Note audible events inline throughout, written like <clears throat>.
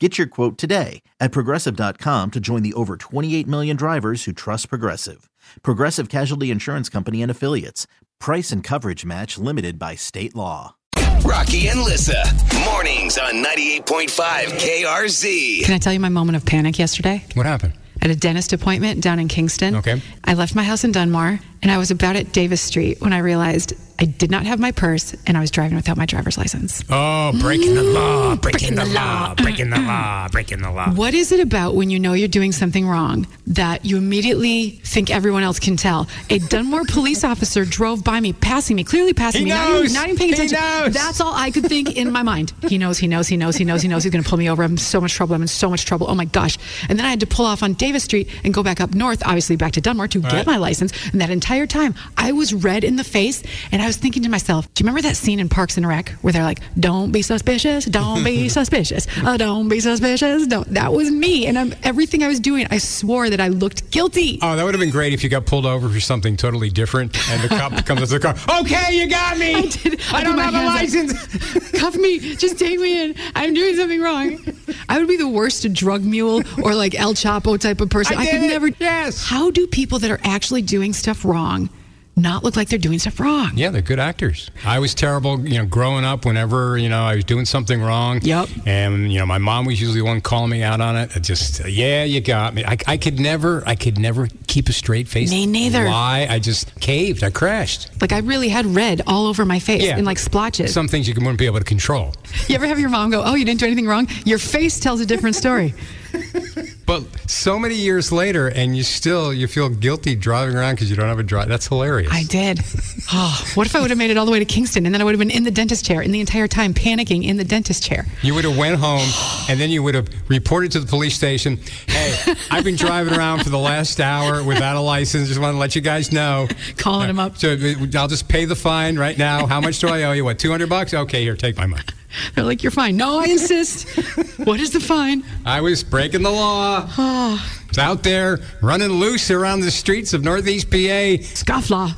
Get your quote today at progressive.com to join the over 28 million drivers who trust Progressive. Progressive Casualty Insurance Company and Affiliates. Price and coverage match limited by state law. Rocky and Lissa, mornings on 98.5 KRZ. Can I tell you my moment of panic yesterday? What happened? At a dentist appointment down in Kingston. Okay. I left my house in Dunmore and I was about at Davis Street when I realized I did not have my purse and I was driving without my driver's license. Oh, breaking the law, breaking the law, breaking the law, <clears throat> breaking the law. What is it about when you know you're doing something wrong that you immediately think everyone else can tell? A Dunmore police officer drove by me, passing me, clearly passing He me, not even, not even paying He attention. knows. That's all I could think in my mind. He knows, he knows, he knows, he knows, he knows. He's going to pull me over. I'm in so much trouble. I'm in so much trouble. Oh my gosh. And then I had to pull off on Davis Street and go back up north, obviously back to Dunmore to get Right. my license. And that entire time, I was red in the face and I was thinking to myself, do you remember that scene in Parks and Rec where they're like, don't be suspicious, don't be <laughs> suspicious, uh, don't be suspicious. Don't. That was me. And I'm, everything I was doing, I swore that I looked guilty. Oh, that would have been great if you got pulled over for something totally different and the cop comes up to the car. Okay, you got me. <laughs> I did. I I don't have a license. <laughs> Cuff me. Just take me in. I'm doing something wrong. I would be the worst drug mule or like El Chapo type of person. I I, could it. never. Yes. How do people that are actually doing stuff wrong not look like they're doing stuff wrong? Yeah, they're good actors. I was terrible, you know, growing up. Whenever you know I was doing something wrong, Yep. and you know my mom was usually the one calling me out on it. It just, yeah, you got me. I, I could never, I could never keep a straight face. Me neither. Lie. I just caved. I crashed. Like I really had red all over my face Yeah. in like splotches. Some things you wouldn't be able to control. <laughs> you ever have your mom go, "Oh, you didn't do anything wrong"? Your face tells a different story. <laughs> But so many years later, and you still you feel guilty driving around because you don't have a drive. That's hilarious. I did. Oh, <laughs> what if I would have made it all the way to Kingston and then I would have been in the dentist chair in the entire time panicking in the dentist chair? You would have went home, <sighs> and then you would have reported to the police station. Hey, I've been driving around for the last hour without a license. Just want to let you guys know. <laughs> Calling him up. So uh, I'll just pay the fine right now. How much do I owe you? What, two hundred bucks? Okay, here, take my money. They're like, "You're fine." No, I insist. <laughs> what is the fine? I was breaking the law. Oh, It's out there running loose around the streets of Northeast PA. scofflaw.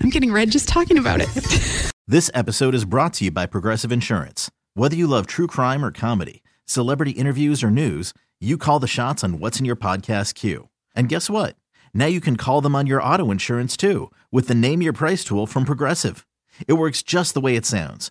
I'm getting red just talking about it. <laughs> This episode is brought to you by Progressive Insurance. Whether you love true crime or comedy, celebrity interviews or news, you call the shots on what's in your podcast queue. And guess what? Now you can call them on your auto insurance too with the Name Your Price tool from Progressive. It works just the way it sounds.